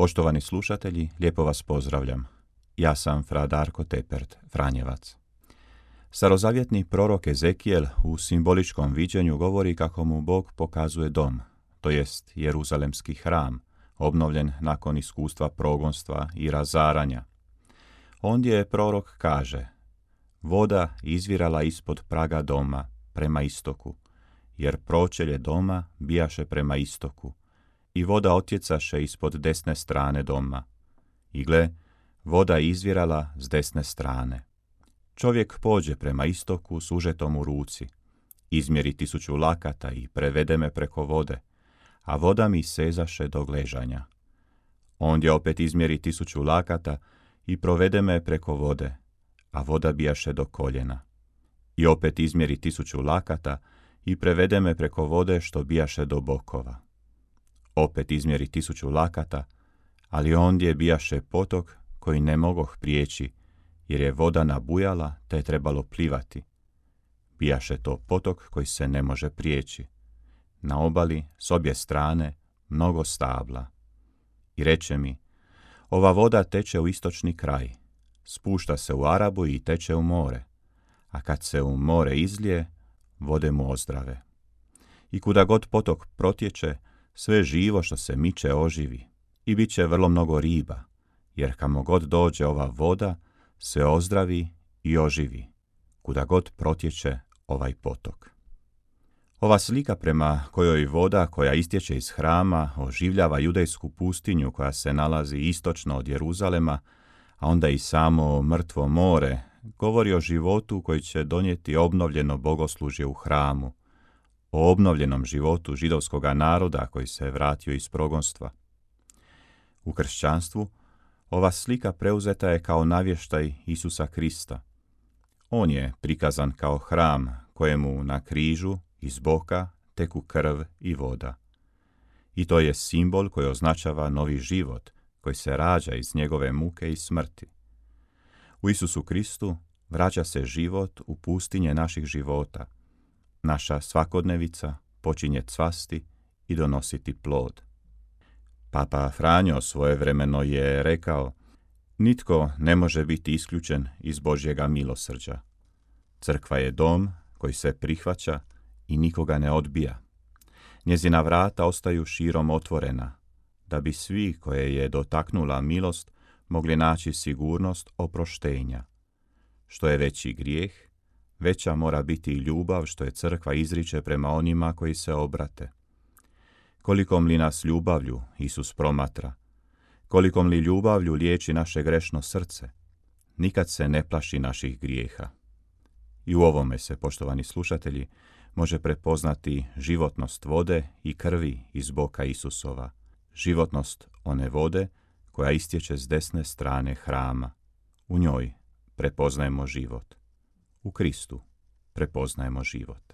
Poštovani slušatelji, lijepo vas pozdravljam. Ja sam fra Darko Tepert, Franjevac. Starozavjetni prorok Ezekijel u simboličkom viđenju govori kako mu Bog pokazuje dom, to jest Jeruzalemski hram, obnovljen nakon iskustva progonstva i razaranja. Ondje prorok kaže, voda izvirala ispod praga doma, prema istoku, jer pročelje doma bijaše prema istoku, i voda otjecaše ispod desne strane doma. I gle, voda izvirala s desne strane. Čovjek pođe prema istoku s užetom u ruci, izmjeri tisuću lakata i prevede me preko vode, a voda mi sezaše do gležanja. Ondje opet izmjeri tisuću lakata i provede me preko vode, a voda bijaše do koljena. I opet izmjeri tisuću lakata i prevede me preko vode što bijaše do bokova opet izmjeri tisuću lakata, ali ondje bijaše potok koji ne mogoh prijeći, jer je voda nabujala te je trebalo plivati. Bijaše to potok koji se ne može prijeći. Na obali, s obje strane, mnogo stabla. I reče mi, ova voda teče u istočni kraj, spušta se u Arabu i teče u more, a kad se u more izlije, vode mu ozdrave. I kuda god potok protječe, sve živo što se miče oživi i bit će vrlo mnogo riba, jer kamo god dođe ova voda, se ozdravi i oživi, kuda god protječe ovaj potok. Ova slika prema kojoj voda koja istječe iz hrama oživljava judejsku pustinju koja se nalazi istočno od Jeruzalema, a onda i samo mrtvo more, govori o životu koji će donijeti obnovljeno bogoslužje u hramu, o obnovljenom životu židovskog naroda koji se vratio iz progonstva. U kršćanstvu ova slika preuzeta je kao navještaj Isusa Krista. On je prikazan kao hram kojemu na križu iz boka teku krv i voda. I to je simbol koji označava novi život koji se rađa iz njegove muke i smrti. U Isusu Kristu vraća se život u pustinje naših života – naša svakodnevica počinje cvasti i donositi plod. Papa Franjo svojevremeno je rekao, nitko ne može biti isključen iz Božjega milosrđa. Crkva je dom koji se prihvaća i nikoga ne odbija. Njezina vrata ostaju širom otvorena, da bi svi koje je dotaknula milost mogli naći sigurnost oproštenja. Što je veći grijeh, veća mora biti ljubav što je crkva izriče prema onima koji se obrate. Kolikom li nas ljubavlju Isus promatra, kolikom li ljubavlju liječi naše grešno srce, nikad se ne plaši naših grijeha. I u ovome se, poštovani slušatelji, može prepoznati životnost vode i krvi iz boka Isusova, životnost one vode koja istječe s desne strane hrama. U njoj prepoznajemo život. U Kristu prepoznajemo život.